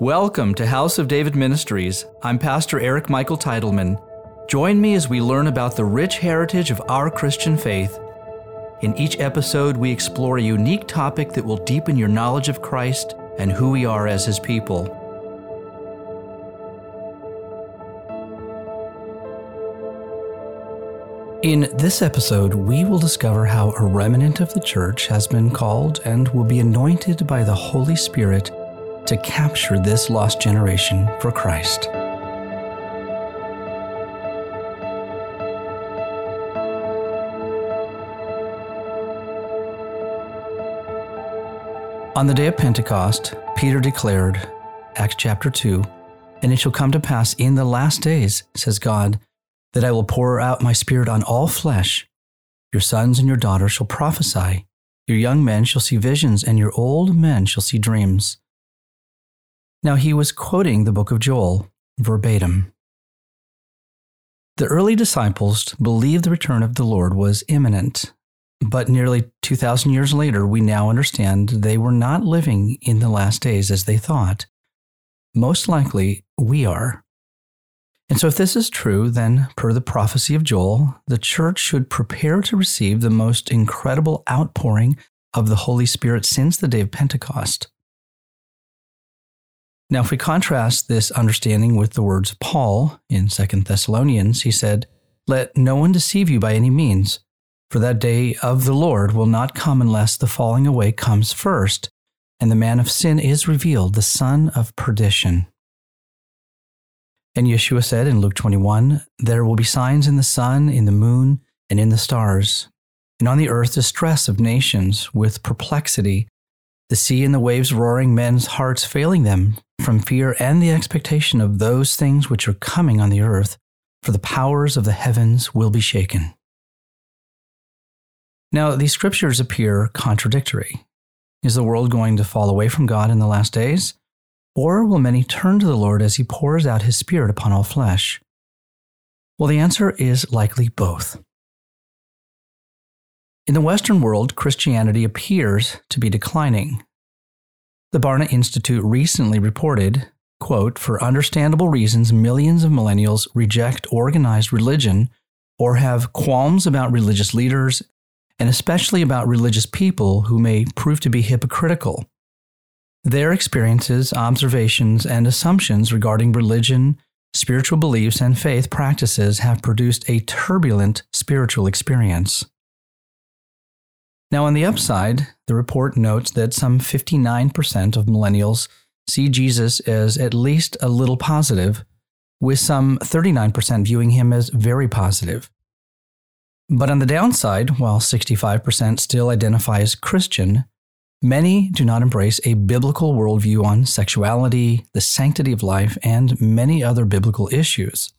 Welcome to House of David Ministries. I'm Pastor Eric Michael Titleman. Join me as we learn about the rich heritage of our Christian faith. In each episode, we explore a unique topic that will deepen your knowledge of Christ and who we are as His people. In this episode, we will discover how a remnant of the church has been called and will be anointed by the Holy Spirit to capture this lost generation for Christ. On the day of Pentecost, Peter declared, Acts chapter 2, And it shall come to pass in the last days, says God, that I will pour out my Spirit on all flesh. Your sons and your daughters shall prophesy, your young men shall see visions, and your old men shall see dreams. Now he was quoting the book of Joel verbatim. The early disciples believed the return of the Lord was imminent, but nearly 2,000 years later, we now understand they were not living in the last days as they thought. Most likely, we are. And so, if this is true, then, per the prophecy of Joel, the church should prepare to receive the most incredible outpouring of the Holy Spirit since the day of Pentecost. Now, if we contrast this understanding with the words of Paul in 2 Thessalonians, he said, Let no one deceive you by any means, for that day of the Lord will not come unless the falling away comes first, and the man of sin is revealed, the son of perdition. And Yeshua said in Luke 21, There will be signs in the sun, in the moon, and in the stars, and on the earth distress of nations with perplexity the sea and the waves roaring, men's hearts failing them from fear and the expectation of those things which are coming on the earth, for the powers of the heavens will be shaken. Now, these scriptures appear contradictory. Is the world going to fall away from God in the last days? Or will many turn to the Lord as he pours out his Spirit upon all flesh? Well, the answer is likely both. In the Western world, Christianity appears to be declining. The Barna Institute recently reported, quote, for understandable reasons, millions of millennials reject organized religion or have qualms about religious leaders and especially about religious people who may prove to be hypocritical. Their experiences, observations, and assumptions regarding religion, spiritual beliefs, and faith practices have produced a turbulent spiritual experience. Now, on the upside, the report notes that some 59% of millennials see Jesus as at least a little positive, with some 39% viewing him as very positive. But on the downside, while 65% still identify as Christian, many do not embrace a biblical worldview on sexuality, the sanctity of life, and many other biblical issues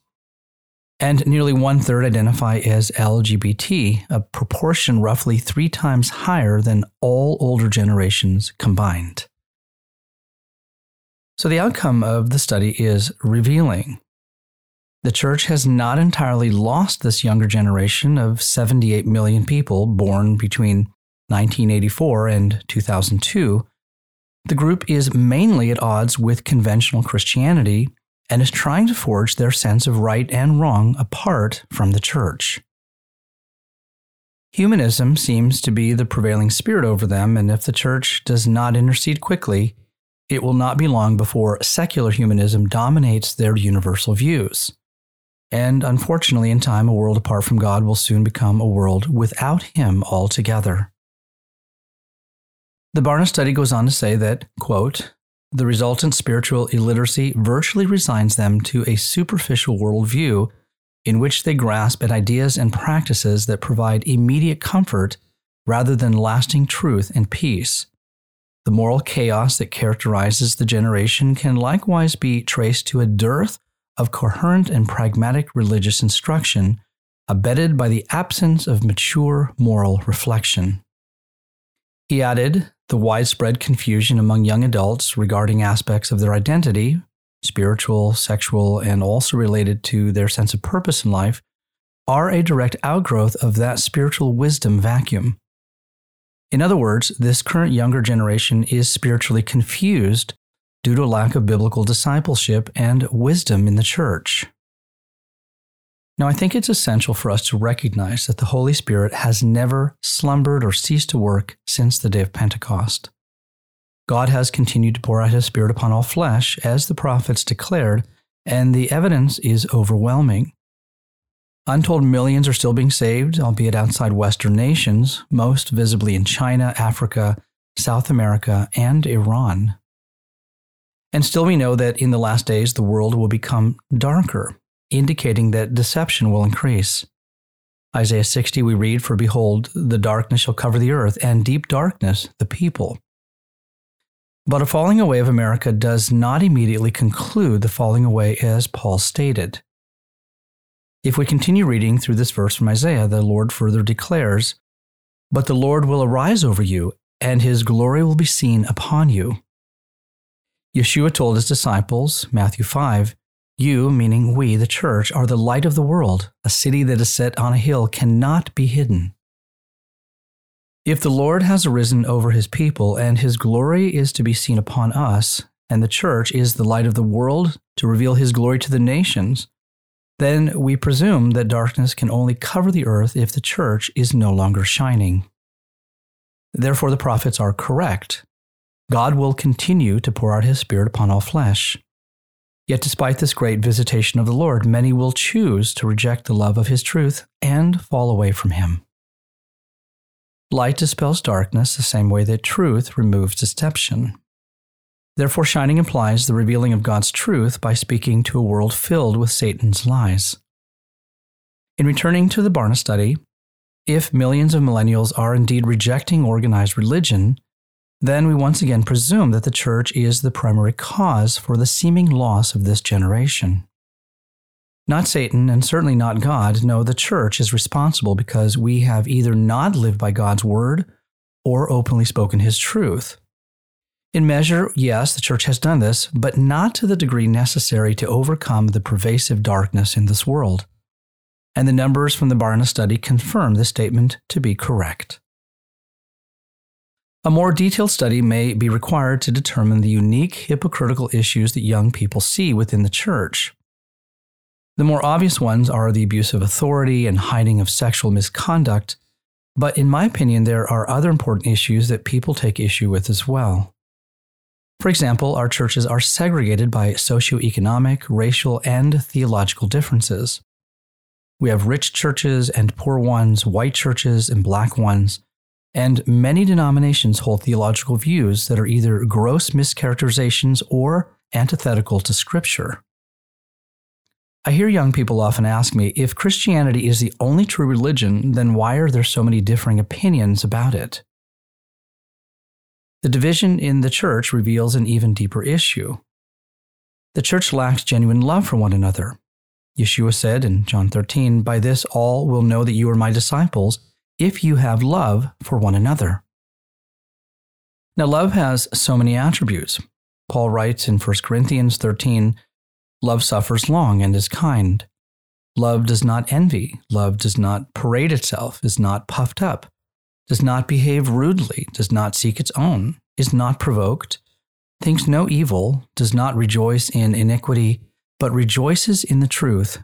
and nearly one third identify as LGBT, a proportion roughly three times higher than all older generations combined. So, the outcome of the study is revealing. The church has not entirely lost this younger generation of 78 million people born between 1984 and 2002. The group is mainly at odds with conventional Christianity and is trying to forge their sense of right and wrong apart from the church. Humanism seems to be the prevailing spirit over them, and if the church does not intercede quickly, it will not be long before secular humanism dominates their universal views. And unfortunately, in time, a world apart from God will soon become a world without Him altogether. The Barna study goes on to say that, quote, the resultant spiritual illiteracy virtually resigns them to a superficial worldview in which they grasp at ideas and practices that provide immediate comfort rather than lasting truth and peace. The moral chaos that characterizes the generation can likewise be traced to a dearth of coherent and pragmatic religious instruction, abetted by the absence of mature moral reflection. He added the widespread confusion among young adults regarding aspects of their identity, spiritual, sexual, and also related to their sense of purpose in life, are a direct outgrowth of that spiritual wisdom vacuum. In other words, this current younger generation is spiritually confused due to a lack of biblical discipleship and wisdom in the church. Now, I think it's essential for us to recognize that the Holy Spirit has never slumbered or ceased to work since the day of Pentecost. God has continued to pour out his Spirit upon all flesh, as the prophets declared, and the evidence is overwhelming. Untold millions are still being saved, albeit outside Western nations, most visibly in China, Africa, South America, and Iran. And still, we know that in the last days the world will become darker, indicating that deception will increase. Isaiah 60, we read, For behold, the darkness shall cover the earth, and deep darkness the people. But a falling away of America does not immediately conclude the falling away as Paul stated. If we continue reading through this verse from Isaiah, the Lord further declares, But the Lord will arise over you, and his glory will be seen upon you. Yeshua told his disciples, Matthew 5, You, meaning we, the church, are the light of the world. A city that is set on a hill cannot be hidden. If the Lord has arisen over his people, and his glory is to be seen upon us, and the church is the light of the world to reveal his glory to the nations, then we presume that darkness can only cover the earth if the church is no longer shining. Therefore, the prophets are correct. God will continue to pour out his Spirit upon all flesh. Yet, despite this great visitation of the Lord, many will choose to reject the love of his truth and fall away from him. Light dispels darkness the same way that truth removes deception. Therefore, shining implies the revealing of God's truth by speaking to a world filled with Satan's lies. In returning to the Barna study, if millions of millennials are indeed rejecting organized religion, then we once again presume that the church is the primary cause for the seeming loss of this generation. Not Satan, and certainly not God. No, the church is responsible because we have either not lived by God's word or openly spoken his truth. In measure, yes, the church has done this, but not to the degree necessary to overcome the pervasive darkness in this world. And the numbers from the Barna study confirm this statement to be correct. A more detailed study may be required to determine the unique hypocritical issues that young people see within the church. The more obvious ones are the abuse of authority and hiding of sexual misconduct, but in my opinion, there are other important issues that people take issue with as well. For example, our churches are segregated by socioeconomic, racial, and theological differences. We have rich churches and poor ones, white churches and black ones, and many denominations hold theological views that are either gross mischaracterizations or antithetical to Scripture. I hear young people often ask me if Christianity is the only true religion, then why are there so many differing opinions about it? The division in the church reveals an even deeper issue. The church lacks genuine love for one another. Yeshua said in John 13, By this all will know that you are my disciples, if you have love for one another. Now, love has so many attributes. Paul writes in 1 Corinthians 13, Love suffers long and is kind. Love does not envy. Love does not parade itself, is not puffed up, does not behave rudely, does not seek its own, is not provoked, thinks no evil, does not rejoice in iniquity, but rejoices in the truth,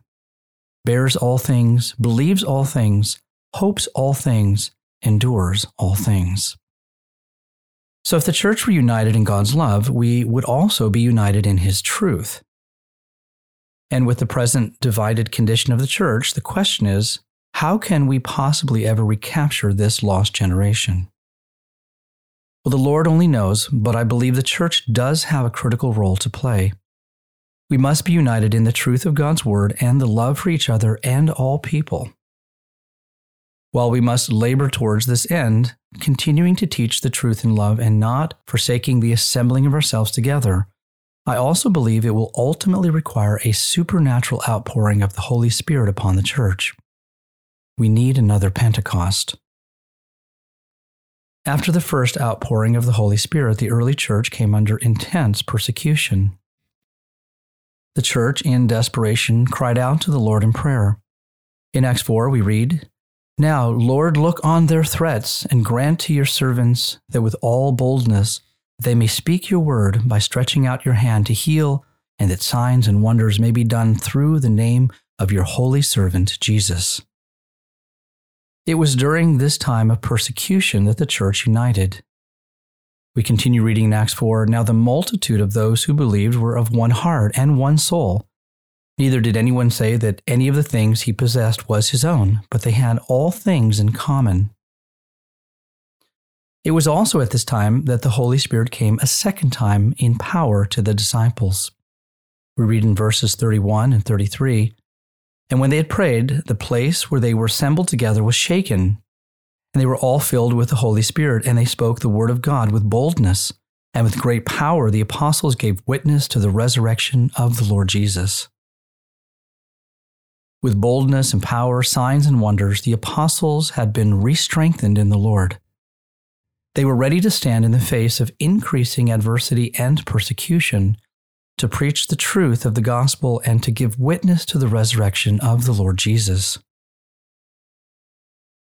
bears all things, believes all things, hopes all things, endures all things. So, if the church were united in God's love, we would also be united in His truth. And with the present divided condition of the church, the question is how can we possibly ever recapture this lost generation? Well, the Lord only knows, but I believe the church does have a critical role to play. We must be united in the truth of God's word and the love for each other and all people. While we must labor towards this end, continuing to teach the truth in love and not forsaking the assembling of ourselves together, I also believe it will ultimately require a supernatural outpouring of the Holy Spirit upon the church. We need another Pentecost. After the first outpouring of the Holy Spirit, the early church came under intense persecution. The church, in desperation, cried out to the Lord in prayer. In Acts 4, we read, Now, Lord, look on their threats and grant to your servants that with all boldness they may speak your word by stretching out your hand to heal, and that signs and wonders may be done through the name of your holy servant Jesus. It was during this time of persecution that the church united. We continue reading in Acts 4 Now the multitude of those who believed were of one heart and one soul. Neither did anyone say that any of the things he possessed was his own, but they had all things in common. It was also at this time that the Holy Spirit came a second time in power to the disciples. We read in verses 31 and 33 And when they had prayed, the place where they were assembled together was shaken, and they were all filled with the Holy Spirit, and they spoke the word of God with boldness. And with great power, the apostles gave witness to the resurrection of the Lord Jesus. With boldness and power, signs and wonders, the apostles had been re strengthened in the Lord. They were ready to stand in the face of increasing adversity and persecution to preach the truth of the gospel and to give witness to the resurrection of the Lord Jesus.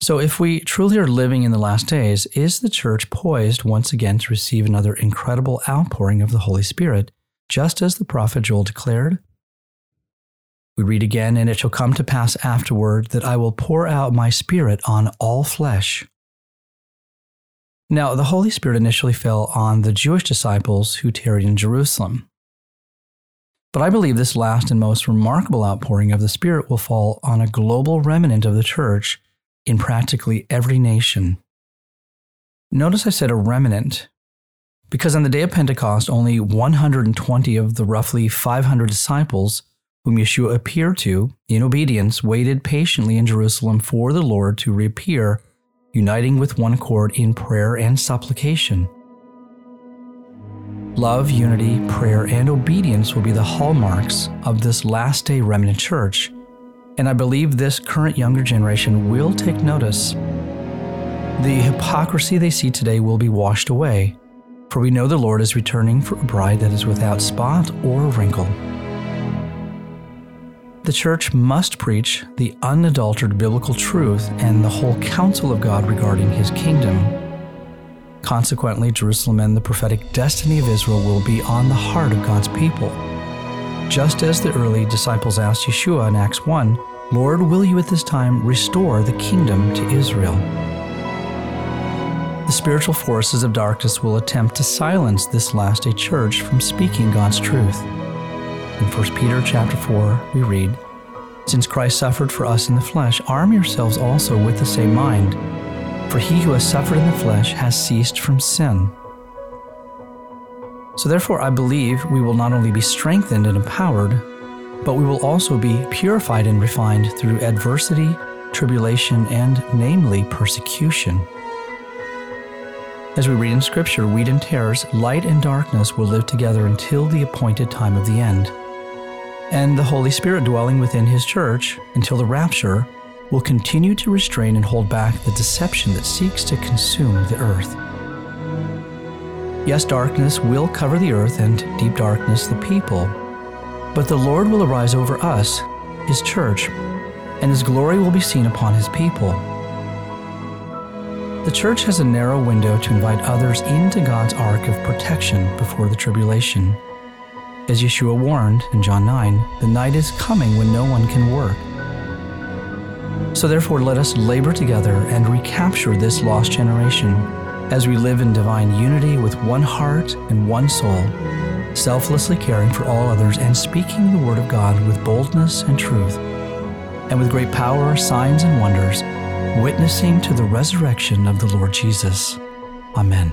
So, if we truly are living in the last days, is the church poised once again to receive another incredible outpouring of the Holy Spirit, just as the prophet Joel declared? We read again, and it shall come to pass afterward that I will pour out my spirit on all flesh. Now, the Holy Spirit initially fell on the Jewish disciples who tarried in Jerusalem. But I believe this last and most remarkable outpouring of the Spirit will fall on a global remnant of the church in practically every nation. Notice I said a remnant, because on the day of Pentecost, only 120 of the roughly 500 disciples whom Yeshua appeared to, in obedience, waited patiently in Jerusalem for the Lord to reappear uniting with one accord in prayer and supplication. Love, unity, prayer, and obedience will be the hallmarks of this last day remnant church, and I believe this current younger generation will take notice. The hypocrisy they see today will be washed away, for we know the Lord is returning for a bride that is without spot or wrinkle. The church must preach the unadulterated biblical truth and the whole counsel of God regarding his kingdom. Consequently, Jerusalem and the prophetic destiny of Israel will be on the heart of God's people. Just as the early disciples asked Yeshua in Acts 1, Lord, will you at this time restore the kingdom to Israel? The spiritual forces of darkness will attempt to silence this last day church from speaking God's truth. In 1 Peter chapter 4, we read, Since Christ suffered for us in the flesh, arm yourselves also with the same mind. For he who has suffered in the flesh has ceased from sin. So therefore, I believe we will not only be strengthened and empowered, but we will also be purified and refined through adversity, tribulation, and namely persecution. As we read in Scripture, wheat and tares, light and darkness will live together until the appointed time of the end and the Holy Spirit dwelling within His church until the rapture will continue to restrain and hold back the deception that seeks to consume the earth. Yes, darkness will cover the earth and deep darkness the people, but the Lord will arise over us, His church, and His glory will be seen upon His people. The church has a narrow window to invite others into God's ark of protection before the tribulation. As Yeshua warned in John 9, the night is coming when no one can work. So therefore, let us labor together and recapture this lost generation as we live in divine unity with one heart and one soul, selflessly caring for all others and speaking the word of God with boldness and truth, and with great power, signs, and wonders, witnessing to the resurrection of the Lord Jesus. Amen.